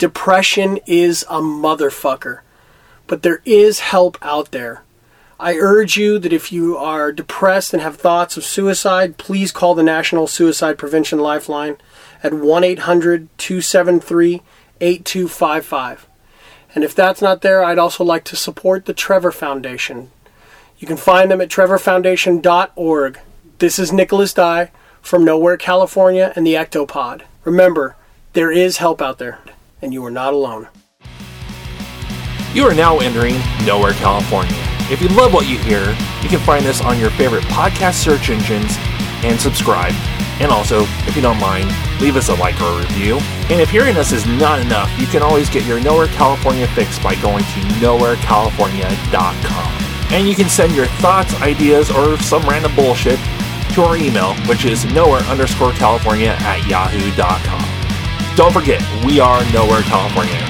Depression is a motherfucker, but there is help out there. I urge you that if you are depressed and have thoughts of suicide, please call the National Suicide Prevention Lifeline at 1 800 273 8255. And if that's not there, I'd also like to support the Trevor Foundation. You can find them at trevorfoundation.org. This is Nicholas Dye from Nowhere, California, and the Ectopod. Remember, there is help out there, and you are not alone. You are now entering Nowhere, California. If you love what you hear, you can find us on your favorite podcast search engines and subscribe. And also, if you don't mind, leave us a like or a review. And if hearing us is not enough, you can always get your Nowhere California fix by going to nowherecalifornia.com. And you can send your thoughts, ideas, or some random bullshit to our email, which is nowhere underscore California at yahoo.com. Don't forget, we are Nowhere California.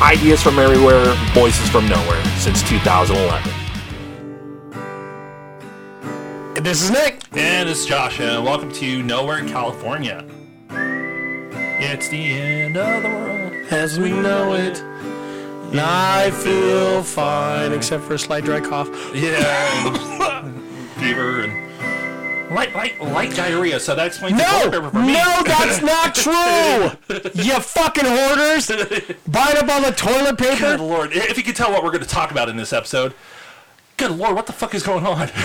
Ideas from everywhere, voices from nowhere since 2011. This is Nick. And it's Josh, and welcome to Nowhere, California. It's the end of the world As we know it, and I feel fine, except for a slight dry cough. Yeah, and fever and light, light, light diarrhea. So that explains the No, toilet paper for me. no, that's not true. you fucking hoarders, buying up all the toilet paper? Good lord! If you could tell what we're going to talk about in this episode, good lord, what the fuck is going on?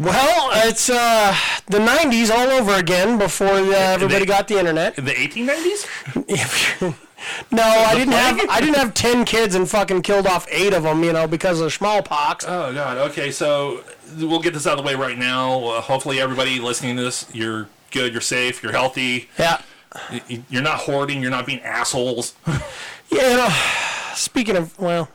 Well, it's uh, the '90s all over again before uh, everybody got the internet. In the 1890s? no, I didn't have I didn't have ten kids and fucking killed off eight of them, you know, because of smallpox. Oh god. Okay, so we'll get this out of the way right now. Uh, hopefully, everybody listening to this, you're good, you're safe, you're healthy. Yeah, y- You're not hoarding. You're not being assholes. yeah. You know, speaking of well.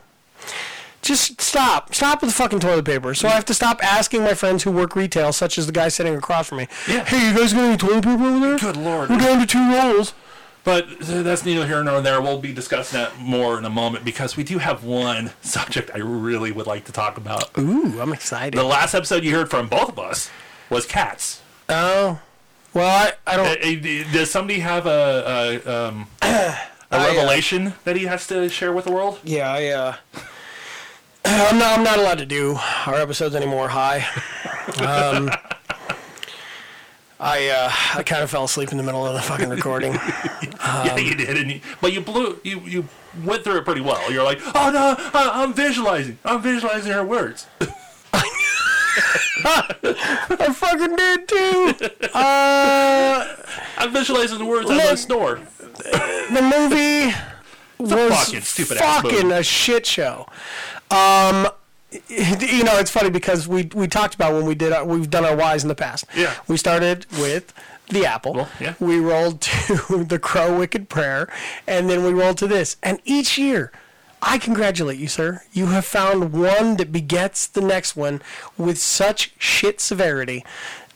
Just stop. Stop with the fucking toilet paper. So I have to stop asking my friends who work retail, such as the guy sitting across from me. Yeah. Hey, you guys got any toilet paper over there? Good lord. We're down to two rolls. But uh, that's neither here nor there. We'll be discussing that more in a moment because we do have one subject I really would like to talk about. Ooh, I'm excited. The last episode you heard from both of us was cats. Oh, well, I, I Uh, don't. uh, Does somebody have a a, um, a uh, revelation that he has to share with the world? Yeah, I. Uh, I'm not. I'm not allowed to do our episodes anymore. Hi. Um, I uh, I kind of fell asleep in the middle of the fucking recording. yeah, you did, and you, but you blew you you went through it pretty well. You're like, oh no, I, I'm visualizing, I'm visualizing her words. I fucking did too. Uh, I'm visualizing the words as I Look. snore. the movie was fucking fucking a shit show. Um, you know, it's funny because we we talked about when we did our, we've done our whys in the past. Yeah. We started with the apple. Well, yeah. We rolled to the crow wicked prayer, and then we rolled to this. And each year, I congratulate you, sir. You have found one that begets the next one with such shit severity.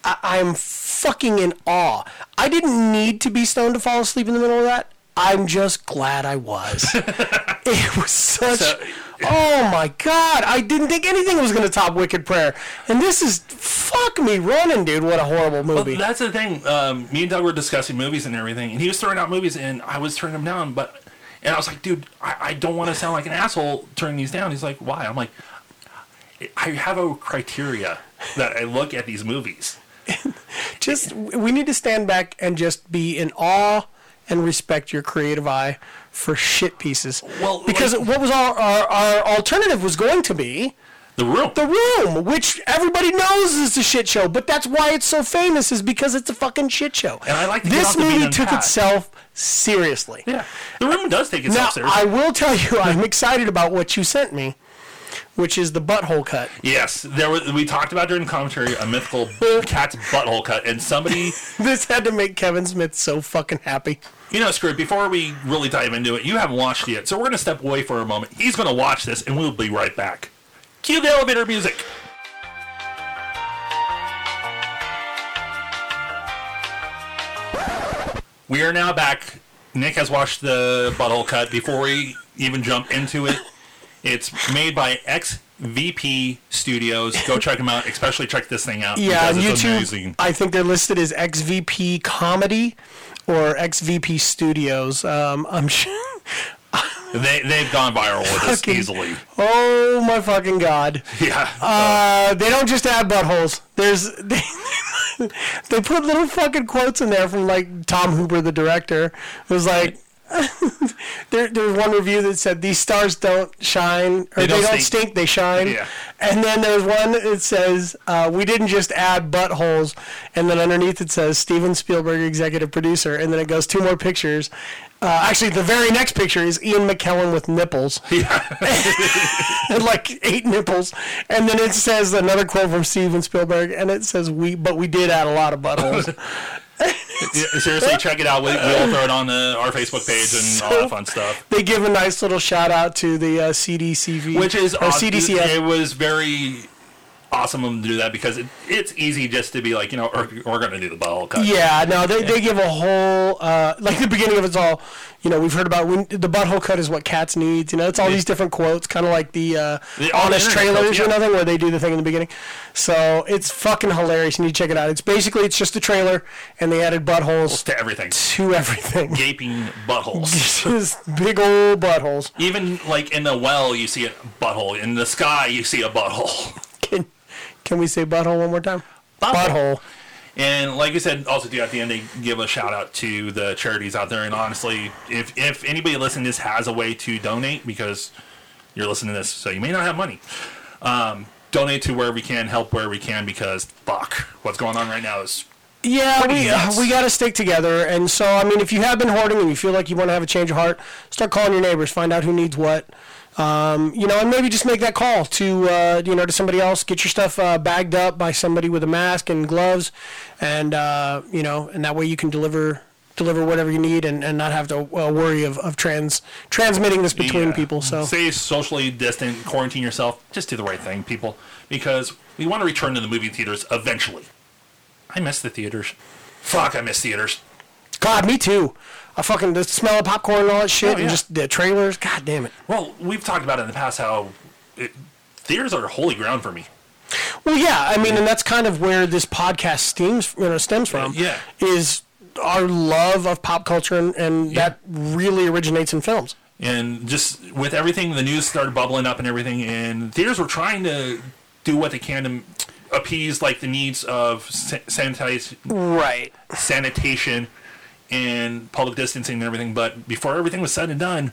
I, I'm fucking in awe. I didn't need to be stoned to fall asleep in the middle of that. I'm just glad I was. it was such. So- oh my god! I didn't think anything was gonna top Wicked Prayer, and this is fuck me running, dude. What a horrible movie. Well, that's the thing. Um, me and Doug were discussing movies and everything, and he was throwing out movies, and I was turning them down. But and I was like, dude, I, I don't want to sound like an asshole turning these down. He's like, why? I'm like, I have a criteria that I look at these movies. just we need to stand back and just be in awe and respect your creative eye for shit pieces. Well, because like- what was our, our our alternative was going to be The Room. the room, which everybody knows is a shit show, but that's why it's so famous is because it's a fucking shit show. And I like to this off the beaten movie took itself seriously. yeah, The Room does take Now itself seriously. I will tell you, I'm excited about what you sent me, which is the butthole cut. yes, there was. We talked about during the commentary a mythical cat's butthole cut, and somebody This had to make Kevin Smith so fucking happy. You know, Screw, it. before we really dive into it, you haven't watched it yet, so we're to step away for a moment. He's to watch this, and we'll be right back. Cue the elevator music. We are now back. Nick has watched the butthole cut. Before we even jump into it, it's made by XVP Studios. Go check them out. Especially check this thing out. Yeah, YouTube, amazing. I think they're listed as XVP Comedy or XVP Studios. Um, I'm sure. They they've gone viral with this Fucking- easily. Oh my fucking god! Yeah. Uh, they don't just add buttholes. There's they, they put little fucking quotes in there from like Tom Hooper, the director. It was like. There, there was one review that said these stars don't shine or they, don't don't, stink." stink. they shine Yeah. and then there's one that says uh, we didn't just add buttholes and then underneath it says steven spielberg executive producer and then it goes two more pictures uh, actually the very next picture is ian mckellen with nipples and like eight nipples, and then it says another quote from Steven Spielberg, and it says we, but we did add a lot of buttholes. Seriously, check it out. We, we'll throw it on the, our Facebook page and all that fun stuff. they give a nice little shout out to the uh, CDCV, Which is or awesome. CDCF. It was very awesome of them to do that because it, it's easy just to be like, you know, we're, we're going to do the ball cut. Yeah, no, they, they give a whole uh, like the beginning of it's all, you know, we've heard about when the butthole cut is what cats needs. You know, it's all these different quotes, kind of like the, uh, The- honest trailers quotes, or nothing, where they do the thing in the beginning. So it's fucking hilarious. You need to check it out. It's basically it's just a trailer, and they added buttholes To everything. to everything. Gaping buttholes. just big old buttholes. Even like in the well, you see a butthole. In the sky, you see a butthole. Can, we say butthole one more time? Butthole. And like you said, also too, at the end, they give a shout out to the charities out there. And honestly, if if anybody listening to this has a way to donate, because you're listening to this, so you may not have money, um, donate to where we can, help where we can, because fuck, what's going on right now is Yeah, we, we got to stick together. And so, I mean, if you have been hoarding and you feel like you want to have a change of heart, start calling your neighbors, find out who needs what. Um, you know, and maybe just make that call to uh, you know to somebody else. Get your stuff uh, bagged up by somebody with a mask and gloves, and uh, you know, and that way you can deliver deliver whatever you need and, and not have to uh, worry of, of trans transmitting this between Yeah. people. So stay socially distant, quarantine yourself. Just do the right thing, people, because we want to return to the movie theaters eventually. I miss the theaters. Fuck, I miss theaters. God, me too. I fucking the smell of popcorn and all that shit, Oh, and just the trailers. God damn it. Well, we've talked about it in the past how it, theaters are holy ground for me. Well, yeah, I mean, and that's kind of where this podcast stems, you know, stems from. Yeah. is our love of pop culture, and, and Yeah. that really originates in films. And just with everything, the news started bubbling up and everything, and theaters were trying to do what they can to appease like the needs of sa- sanitize, Right. sanitation and public distancing and everything. But before everything was said and done,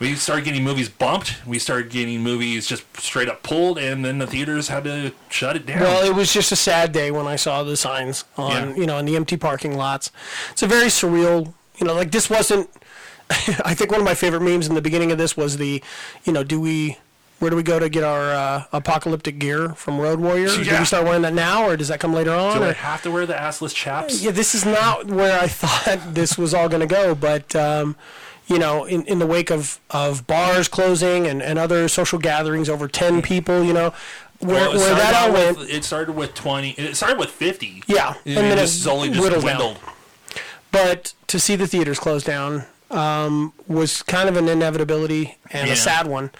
we started getting movies bumped. We started getting movies just straight up pulled, and then the theaters had to shut it down. Well, it was just a sad day when I saw the signs on, Yeah. you know, in the empty parking lots. It's a very surreal, you know, like this wasn't. I think one of my favorite memes in the beginning of this was the, you know, do we. Where do we go to get our uh, apocalyptic gear from Road Warrior? Do we start wearing that now, or does that come later on? do I or- have to wear the assless chaps? yeah, this is not where I thought this was all going to go, but um, you know, in, in the wake of, of bars closing and, and other social gatherings over ten people, you know, where, Well, where that all went, with- it started with twenty. It started with fifty. Yeah, and, and then it it slowly just whittled down. dwindled. but to see the theaters close down um, was kind of an inevitability and Yeah. a sad one.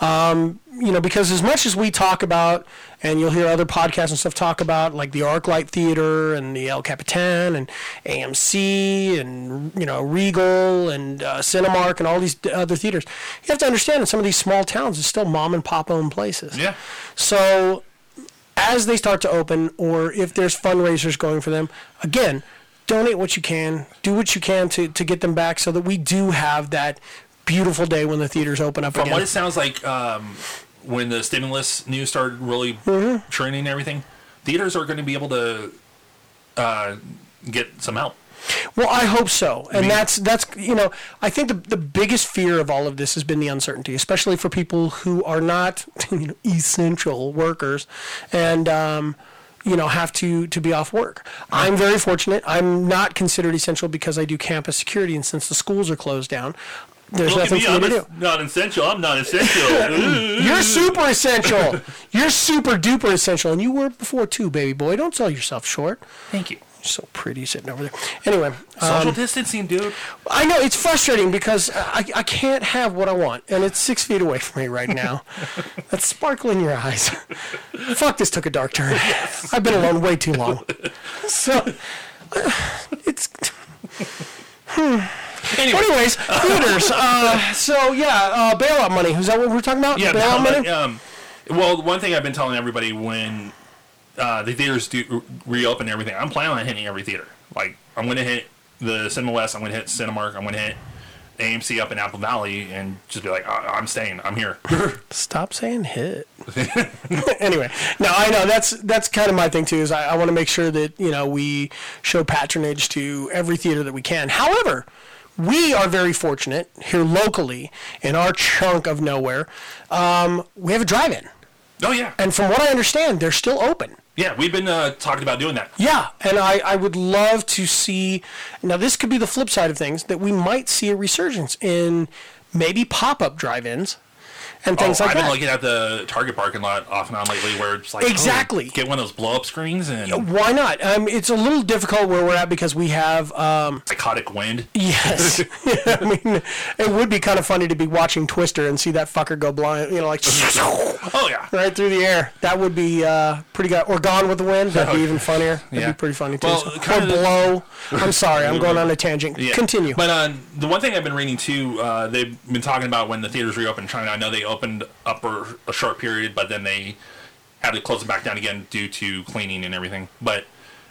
Um, you know, because as much as we talk about, and you'll hear other podcasts and stuff talk about, like the ArcLight Theater and the El Capitan and AMC and you know Regal and uh, Cinemark and all these other theaters, you have to understand in some of these small towns, it's still mom and pop owned places. Yeah. So as they start to open, or if there's fundraisers going for them, again, donate what you can, do what you can to, to get them back so that we do have that beautiful day when the theaters open up From again. what it sounds like, um, when the stimulus news started really Mm-hmm. trending and everything, theaters are going to be able to uh, get some help. Well, I hope so, and that's that's you know I think the the biggest fear of all of this has been the uncertainty, especially for people who are not you know essential workers, and um, you know have to to be off work. I'm very fortunate. I'm not considered essential because I do campus security, and since the schools are closed down, there's Look at nothing me, for I'm to do. Not essential. I'm not essential. You're super essential. You're super duper essential, and you were before too, baby boy. Don't sell yourself short. Thank you. So pretty sitting over there. Anyway, Social um, distancing, dude. I know it's frustrating because I, I can't have what I want, and it's six feet away from me right now. that sparkle in your eyes. Fuck, this took a dark turn. I've been alone way too long. So, uh, it's. Hmm. Anyway. Anyways, theaters. Uh, so yeah, uh, bailout money. Is that what we're talking about? Yeah, bailout money. um, well, one thing I've been telling everybody when uh, the theaters do reopen and everything, I'm planning on hitting every theater. Like, I'm going to hit the Cinema West, I'm going to hit Cinemark, I'm going to hit AMC up in Apple Valley, and just be like, "I- I'm staying, I'm here. Stop saying hit. anyway, no, I know that's that's kind of my thing too. Is I, I want to make sure that you know we show patronage to every theater that we can. However, we are very fortunate here locally in our chunk of nowhere. Um, we have a drive-in, oh yeah, and from what I understand, they're still open. yeah. We've been uh, talking about doing that. Yeah, and I, I would love to see. Now, this could be the flip side of things that we might see a resurgence in maybe pop up drive ins and things oh, like I've been looking at the Target parking lot off and on lately, where it's like oh, Exactly. get one of those blow up screens and Why not? Um, it's a little difficult where we're at because we have. Um, psychotic wind. yes, I mean, it would be kind of funny to be watching Twister and see that fucker go blind. You know, like Oh yeah. right through the air. That would be uh, pretty good. Or Gone with the Wind. That'd be even funnier. That'd Yeah. be pretty funny too. Well, So- kind or of the- Blow. I'm sorry, I'm going on a tangent. Yeah. Continue. But uh, the one thing I've been reading too, uh, they've been talking about when the theaters reopen in China. I know they opened up for a short period, but then they had to close them back down again due to cleaning and everything. But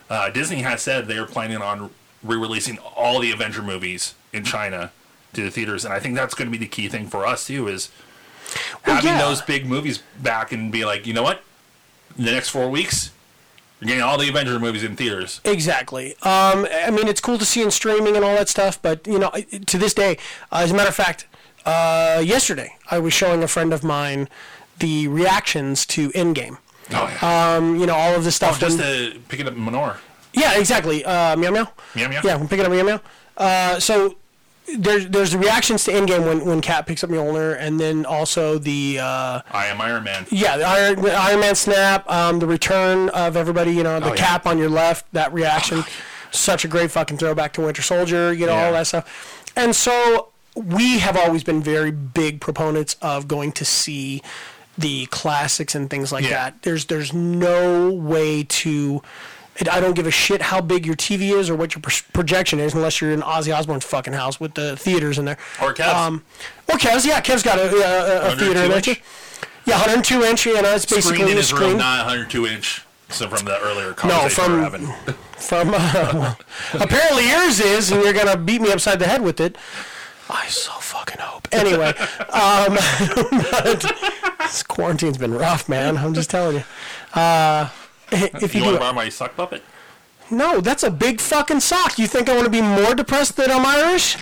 uh, Disney has said they're planning on re-releasing all the Avenger movies in China to the theaters, and I think that's going to be the key thing for us too is Well, having yeah. those big movies back and be like, you know what, the next four weeks. You're getting all the Avenger movies in theaters. Exactly. Um, I mean, it's cool to see in streaming and all that stuff, but you know, to this day, uh, as a matter of fact, uh, yesterday I was showing a friend of mine the reactions to Endgame. Oh yeah. Um, you know, all of the stuff. Oh, just when- to pick it up Mjolnir. yeah, exactly. Uh, meow meow. Meow meow. Yeah, we're picking up meow meow. Uh, so there's there's the reactions to Endgame when when Cap picks up Mjolnir, and then also the. Uh, I am Iron Man. Yeah, the Iron, the Iron Man snap, um, the return of everybody, you know, the Oh, yeah. cap on your left, that reaction, such a great fucking throwback to Winter Soldier, you know, all that stuff. And so we have always been very big proponents of going to see the classics and things like Yeah. that. There's there's no way to. I don't give a shit how big your TV is or what your projection is, unless you're in Ozzy Osbourne's fucking house with the theaters in there. Or Kev's. Um, or Kev's, yeah, Kev's got a, a, a theater in there 102 too. inch? Yeah, 102 inch. You know, it's basically screen in a his screen. room, not 102 inch. So from the earlier conversation No, from we were having. from uh, apparently yours is, and you're gonna beat me upside the head with it. I so fucking hope. Anyway, um, but this quarantine's been rough, man. I'm just telling you. Uh, if you, You want to borrow my suck puppet? no, that's a big fucking sock. You think I want to be more depressed than I'm Irish?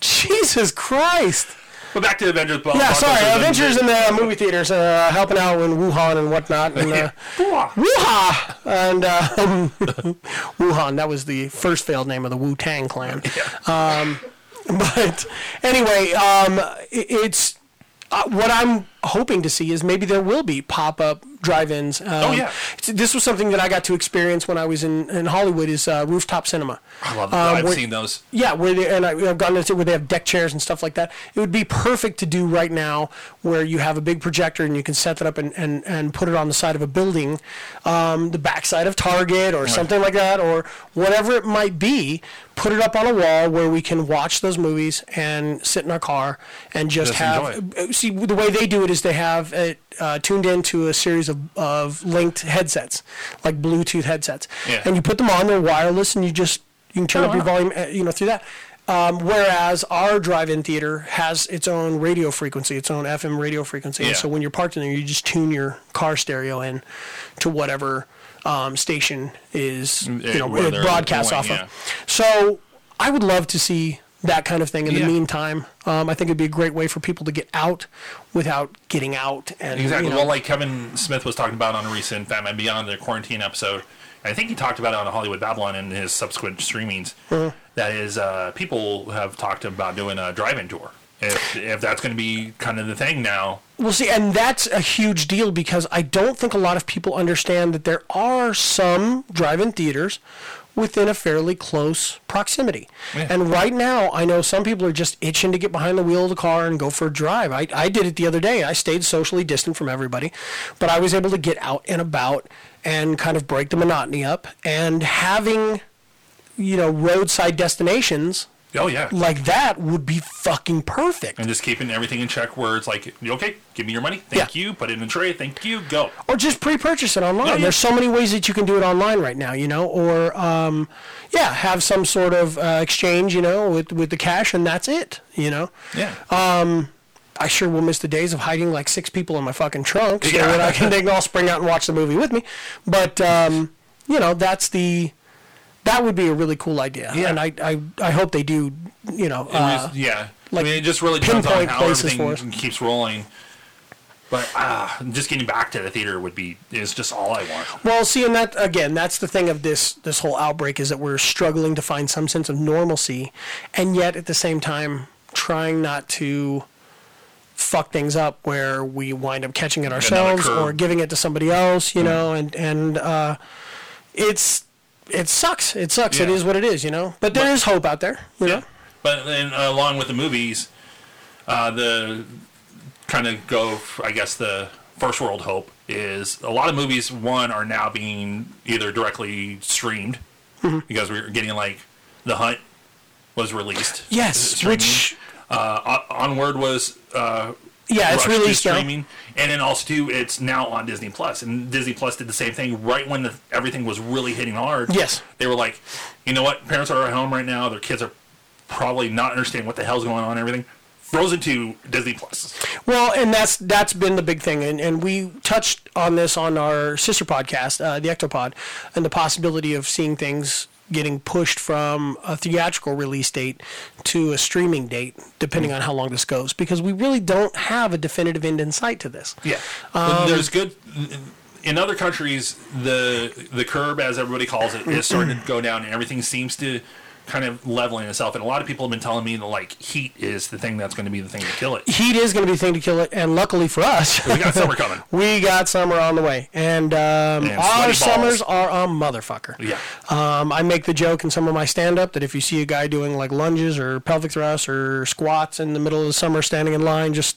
Jesus Christ. But back to Avengers. Well, Yeah, Blockbusters sorry. and- Avengers in the movie theaters, uh, helping out in Wuhan and whatnot. And, uh, Wuha! And um, Wuhan, that was the first failed name of the Wu Tang clan. Um, but anyway, um, it, it's uh, what I'm hoping to see is maybe there will be pop up drive-ins. Um, Oh, yeah. This was something that I got to experience when I was in, in Hollywood. Is uh, rooftop cinema. I love Um, I've where- seen those. Yeah, where they, and I, I've gotten into where they have deck chairs and stuff like that. It would be perfect to do right now, where you have a big projector and you can set that up and, and, and put it on the side of a building, um, the backside of Target or something like that, or whatever it might be. Put it up on a wall where we can watch those movies and sit in our car and just, Just have. uh, See, the way they do it is they have it uh, tuned into a series of, of linked headsets, like Bluetooth headsets, Yeah. and you put them on. They're wireless, and you just you can turn Oh, up your volume, uh, you know, through that. Um, whereas our drive-in theater has its own radio frequency, its own FM radio frequency. And Yeah. so when you're parked in there, you just tune your car stereo in to whatever um, station is, Mm, you know, where it broadcasts going, off yeah. of. So I would love to see that kind of thing in Yeah. the meantime. Um, I think it'd be a great way for people to get out without getting out. And Exactly. you know, Well, like Kevin Smith was talking about on a recent Fatman Beyond the quarantine episode. I think he talked about it on Hollywood Babble-On in his subsequent streamings. Uh-huh. that is, uh, people have talked about doing a drive-in tour. If if that's going to be kind of the thing now, Well, see, and that's a huge deal because I don't think a lot of people understand that there are some drive-in theaters within a fairly close proximity. Yeah. And right now, I know some people are just itching to get behind the wheel of the car and go for a drive. I, I did it the other day. I stayed socially distant from everybody, but I was able to get out and about and kind of break the monotony up. And having, you know, roadside destinations Oh yeah. Like that would be fucking perfect. and just keeping everything in check where it's like, okay, give me your money, thank Yeah. you, put it in a tray, thank you, go. or just pre-purchase it online. Yeah. There's so many ways that you can do it online right now, you know. Or um, yeah, have some sort of uh, exchange, you know, with with the cash, and that's it, you know. Yeah. Um, I sure will miss the days of hiding like six people in my fucking trunk so Yeah. that I can they can all spring out and watch the movie with me. But um, you know, that's the that would be a really cool idea, Yeah. and I, I I hope they do. You know, uh, was- yeah. like, I mean, it just really depends on pinpoint how everything keeps rolling. But ah, just getting back to the theater would be is just all I want. Well, see, and that again, that's the thing of this this whole outbreak is that we're struggling to find some sense of normalcy, and yet at the same time trying not to fuck things up where we wind up catching it ourselves or giving it to somebody else, you know, and and uh, it's it sucks. It sucks. It Yeah. is what it is, you know. But there is But- hope out there, you know. But then uh, along with the movies, uh, the kind of go, I guess the first world hope is a lot of movies. One are now being either directly streamed Mm-hmm. because we're getting like The Hunt was released. Yes, streaming. which uh, On- Onward was uh, yeah, it's really streaming, and then also too, it's now on Disney Plus, and Disney Plus did the same thing right when the, everything was really hitting hard. Yes. they were like, you know what, parents are at home right now, their kids are probably not understanding what the hell's going on and everything. Frozen to Disney Plus. Well, and that's that's been the big thing, and, and we touched on this on our sister podcast, uh, the Ectopod, and the possibility of seeing things getting pushed from a theatrical release date to a streaming date, depending on how long this goes, because we really don't have a definitive end in sight to this. Yeah, Um, there's good. In other countries, the the curb, as everybody calls it, is starting to go down, and everything seems to kind of leveling itself. And a lot of people have been telling me that like heat is the thing that's going to be the thing to kill it. Heat is going to be the thing to kill it, and luckily for us, We got summer coming. we got summer on the way, and, um, And our summers are a motherfucker. Yeah. Um, I make the joke in some of my stand up that if you see a guy doing like lunges or pelvic thrusts or squats in the middle of the summer standing in line just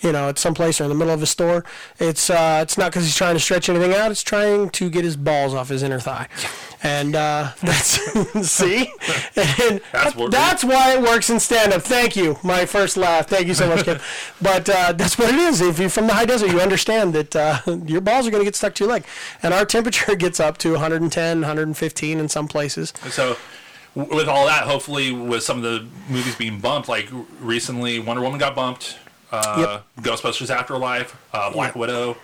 you know at some place or in the middle of a store, it's uh, it's not because he's trying to stretch anything out, it's trying to get his balls off his inner thigh. And uh, that's see, and That's that's why it works in stand up. Thank you, my first laugh. Thank you so much, Kim. But uh, that's what it is. If you're from the high desert, you understand that uh, your balls are going to get stuck to your leg, and our temperature gets up to 110, 115 in some places. So, with all that, hopefully, with some of the movies being bumped, like recently, Wonder Woman got bumped, uh, Ghostbusters Afterlife, uh, Black Yep. Widow,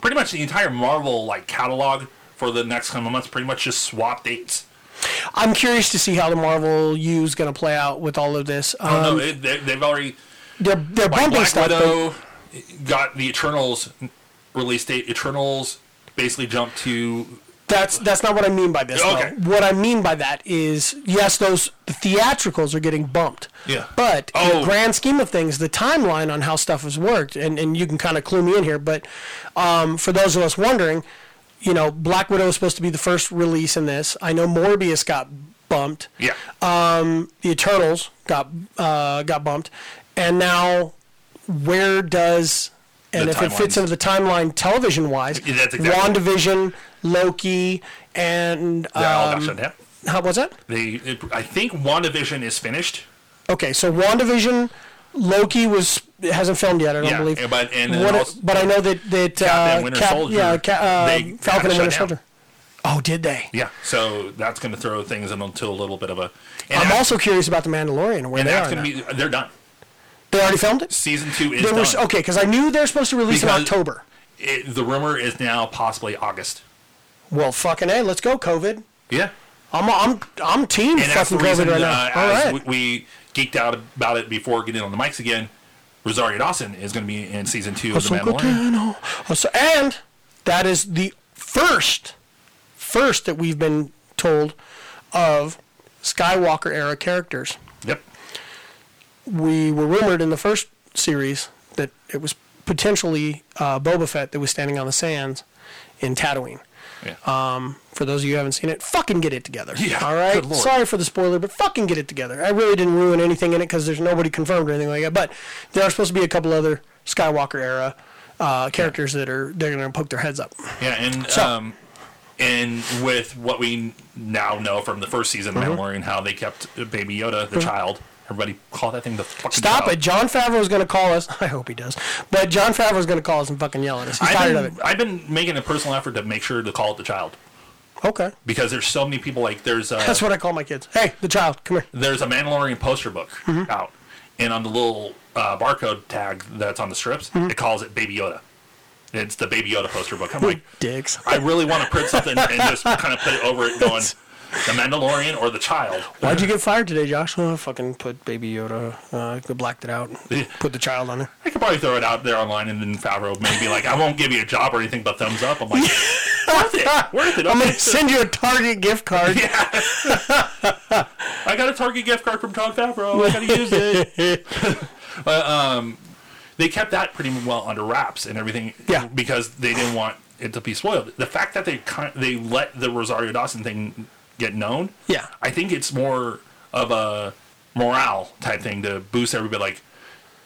pretty much the entire Marvel like catalog for the next couple of months, pretty much just swap dates. I'm curious to see how the Marvel U is going to play out with all of this. Um, know. It, they, they've already they're they're like bumping Black stuff. but- Widow got the Eternals release date. Eternals basically jumped to That's that's not what I mean by this. Okay. Though. What I mean by that is yes, those the theatricals are getting bumped. Yeah. But in Oh. the grand scheme of things, the timeline on how stuff has worked, and, and you can kind of clue me in here, but um, for those of us wondering, you know, Black Widow is supposed to be the first release in this. I know Morbius got bumped. yeah. the Eternals got uh, got bumped, and now where does and The if it fits into the timeline television wise, Yeah, that's exactly- WandaVision, Loki, and all um, shut down. how was that? They, it, I think WandaVision is finished. Okay, so WandaVision, Loki was hasn't filmed yet. I don't Yeah, believe. but- and What- also- but I know that that Captain uh, Winter Cap- Soldier, yeah, Ca- uh, they Falcon and Winter shut down. Soldier. Oh, did they? Yeah, so that's going to throw things into a little bit of a. And I'm that's- also curious about the Mandalorian where and they that's are. going to be. They're done. they already filmed it. Season two is They were done. okay because I knew they're supposed to release Because- in October. It, the rumor is now possibly August. Well, fucking a, let's go, COVID. Yeah, I'm I'm I'm team and that's the fucking reason COVID right uh, now. All as right. we, we geeked out about it before getting on the mics again. Rosario Dawson is going to be in season two of The Ahsoka Mandalorian. Tano. And that is the first first that we've been told of Skywalker era characters. Yep. We were rumored in the first series that it was potentially uh, Boba Fett that was standing on the sands in Tatooine. Yeah. Um, for those of you who haven't seen it, fucking get it together. Yeah, All right. Sorry for the spoiler, but fucking get it together. I really didn't ruin anything in it because there's nobody confirmed or anything like that. But there are supposed to be a couple other Skywalker era uh, characters that are they're going to poke their heads up. Yeah, and So- um, and with what we now know from the first season of Mm-hmm. Mandalorian, how they kept Baby Yoda, the child, Everybody call that thing the fucking Stop it. Jon Favreau is going to call us. I hope he does. But Jon Favreau is going to call us and fucking yell at us. He's I've tired been, of it. I've been making a personal effort to make sure to call it the child Okay. because there's so many people like there's uh, That's what I call my kids. Hey, the child, come here. there's a Mandalorian poster book Mm-hmm. out, and on the little uh, barcode tag that's on the strips, Mm-hmm. it calls it Baby Yoda. It's the Baby Yoda poster book. I'm like, Dicks. I really want to print something and just kind of put it over it, going, the Mandalorian or the child. Why'd you get fired today, Josh? Oh, fucking put Baby Yoda, uh, blacked it out. Put the child on there. I could probably throw it out there online, and then Favreau may be like, I won't give you a job or anything, but thumbs up. I'm like, worth it, worth it. I'm going to send you a Target gift card. Yeah. I got a Target gift card from Jon Favreau. I gotta use it. but um, they kept that pretty well under wraps and everything. Yeah. Because they didn't want it to be spoiled. The fact that they kind they let the Rosario Dawson thing get known. Yeah. I think it's more of a morale type thing to boost everybody. Like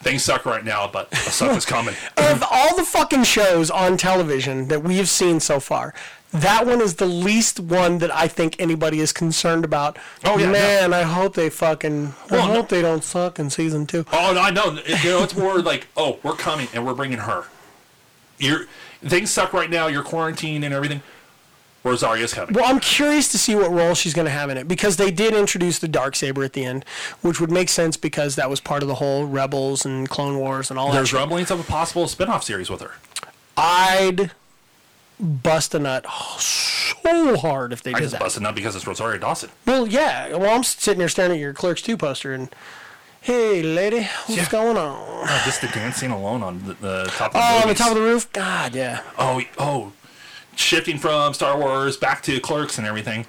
things suck right now, but the suck is coming. of all the fucking shows on television that we have seen so far, that one is the least one that I think anybody is concerned about. Oh, yeah, man, I hope they fucking. I Well, no- hope they don't suck in season two. Oh no, I know. You know, it's more like, oh, we're coming and we're bringing her. You're things suck right now. You're quarantined and everything. Rosario's coming. Well, I'm curious to see what role she's going to have in it because they did introduce the dark saber at the end, which would make sense because that was part of the whole Rebels and Clone Wars and all that. There's rumblings of a possible spin-off series with her. I'd bust a nut so hard if they I did just that. busted up because it's Rosario Dawson. Well, yeah. Well, I'm sitting here staring at your Clerks 2 poster and, hey, lady, what's Yeah. going on? Oh, just the dancing alone on the, the top of the Oh, on the top of the roof? God, yeah. Oh, oh, shifting from Star Wars back to Clerks and everything.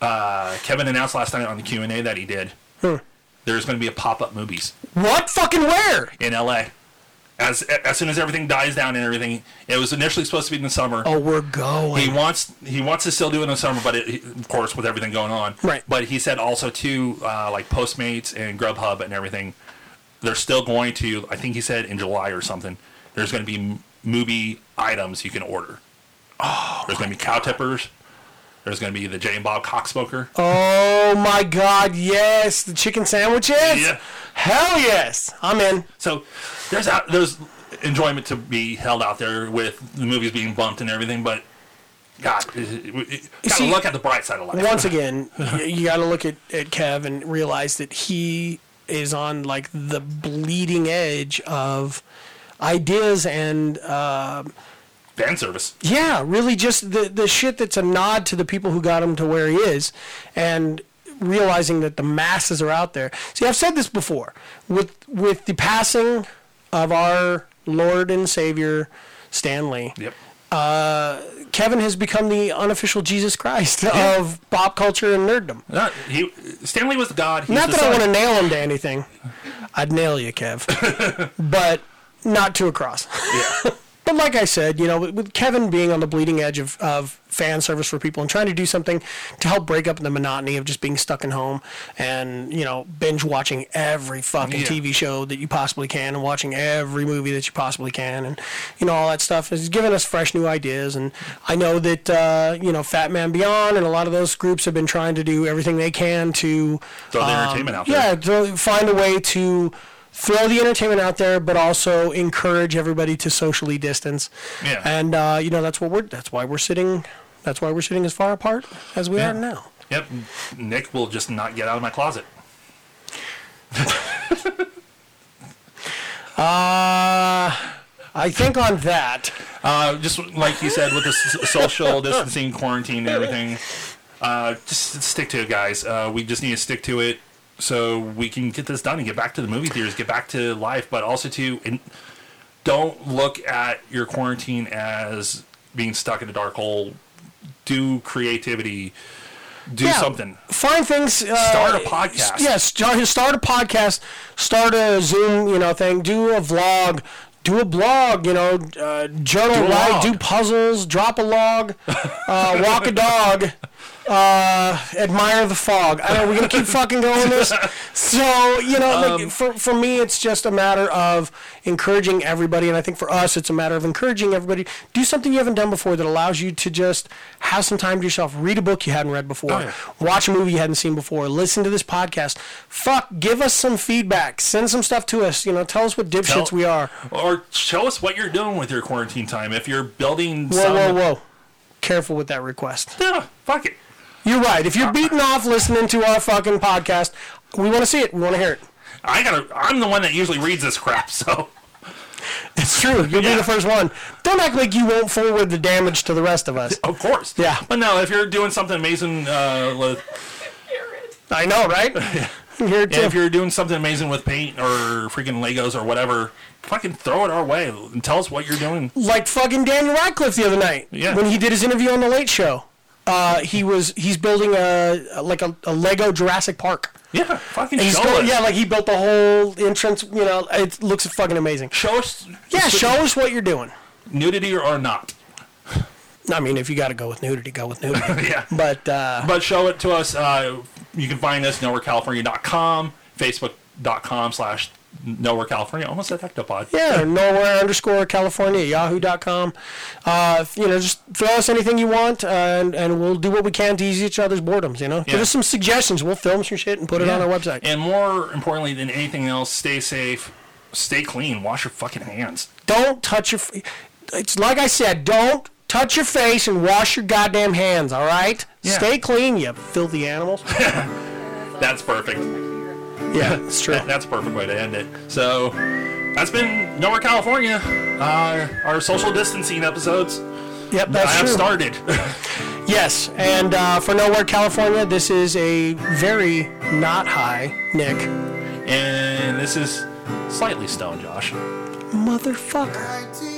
Uh, Kevin announced last night on the Q and A that he did. Hmm. There's going to be a pop-up movies What fucking where? in LA. As as soon as everything dies down and everything, it was initially supposed to be in the summer. Oh, we're going. He wants he wants to still do it in the summer, but it, of course with everything going on. Right. But he said also too, uh, like Postmates and Grubhub and everything, they're still going to. I think he said in July or something. There's going to be movie items you can order. Oh, there's going to be cow tippers. There's going to be the J and Bob Cocksmoker. Oh, my God, yes. The chicken sandwiches? Yeah. Hell yes. I'm in. So there's out, there's enjoyment to be held out there with the movies being bumped and everything, but God, gotta see, look at the bright side of life. Once again, you got to look at, at Kev and realize that he is on like the bleeding edge of ideas and uh, fan service. yeah, really just the the shit that's a nod to the people who got him to where he is, and realizing that the masses are out there. See, I've said this before with with the passing of our Lord and Savior Stan Lee. Yep. Uh, Kevin has become the unofficial Jesus Christ of pop culture and nerddom. Not, he, Stan Lee was the god. He's Not that I want to nail him to anything. I'd nail you, Kev. but not to a cross. Yeah. But like I said, you know, with, with Kevin being on the bleeding edge of, of fan service for people and trying to do something to help break up the monotony of just being stuck in home and, you know, binge watching every fucking Yeah. TV show that you possibly can and watching every movie that you possibly can and, you know, all that stuff has given us fresh new ideas. And I know that, uh, you know, Fat Man Beyond and a lot of those groups have been trying to do everything they can to Throw the um, entertainment out there. Yeah, to find a way to throw the entertainment out there, but also encourage everybody to socially distance. Yeah. And uh, you know that's what we're. That's why we're sitting. That's why we're sitting as far apart as we Yeah. are now. Yep. Nick will just not get out of my closet. Uh, I think on that. Uh, just like you said, with the s- social distancing, quarantine, and everything, uh, just stick to it, guys. Uh, we just need to stick to it so we can get this done and get back to the movie theaters, get back to life, but also to and don't look at your quarantine as being stuck in a dark hole. Do creativity. Do Yeah. something. Find things. Uh, Start a podcast. Yes, start, start a podcast. Start a Zoom, you know, thing. Do a vlog. Do a blog. You know, uh, journal, Do write, do puzzles. Drop a log. Uh, walk a dog. Admire the fog. I know we're gonna keep fucking going this. So you know, Um, like, for for me, it's just a matter of encouraging everybody, and I think for us, it's a matter of encouraging everybody do something you haven't done before that allows you to just have some time to yourself. Read a book you hadn't read before. Oh, yeah. Watch a movie you hadn't seen before. Listen to this podcast. Fuck, give us some feedback. Send some stuff to us. You know, tell us what dipshits Tell- we are. Or show us what you're doing with your quarantine time. If you're building Whoa, some, whoa, whoa! Careful with that request. Yeah, fuck it. You're right. If you're beating off listening to our fucking podcast, we want to see it. We want to hear it. I gotta. I'm the one that usually reads this crap, so It's true. You'll be the first one. Don't act like you won't forward the damage to the rest of us. of course. Yeah. But no, if you're doing something amazing, uh, with, I know, right? I'm here yeah, if you're doing something amazing with paint or freaking Legos or whatever, fucking throw it our way and tell us what you're doing. Like fucking Daniel Radcliffe the other night Yeah. when he did his interview on the Late Show. Uh, he was he's building a like a, a Lego Jurassic Park. Yeah, fucking And he's show us. yeah, like he built the whole entrance. You know, it looks fucking amazing. show us. Yeah, show us what you're doing. nudity or not. I mean, if you got to go with nudity, go with nudity. Yeah. But uh, But show it to us. Uh, you can find us nowherecalifornia.com, facebook.com slash nowherecalifornia. Almost said Ectopod. Yeah, nowhere underscore California, yahoo.com. Uh, you know, just throw us anything you want, uh, and, and we'll do what we can to ease each other's boredoms, you know? Give us some suggestions. We'll film some shit and put it on our website. And more importantly than anything else, stay safe, stay clean, wash your fucking hands. Don't touch your. F- it's like I said, don't touch your face and wash your goddamn hands, all right? Yeah. Stay clean, you filthy animals. That's perfect. yeah, it's true. That- That's a perfect way to end it. So that's been Nowhere California. Uh, our social distancing episodes Yep, that's I have true. started. Yes, and uh, for Nowhere, California, this is a very not high Nick. and this is slightly stoned, Josh. Motherfucker. 19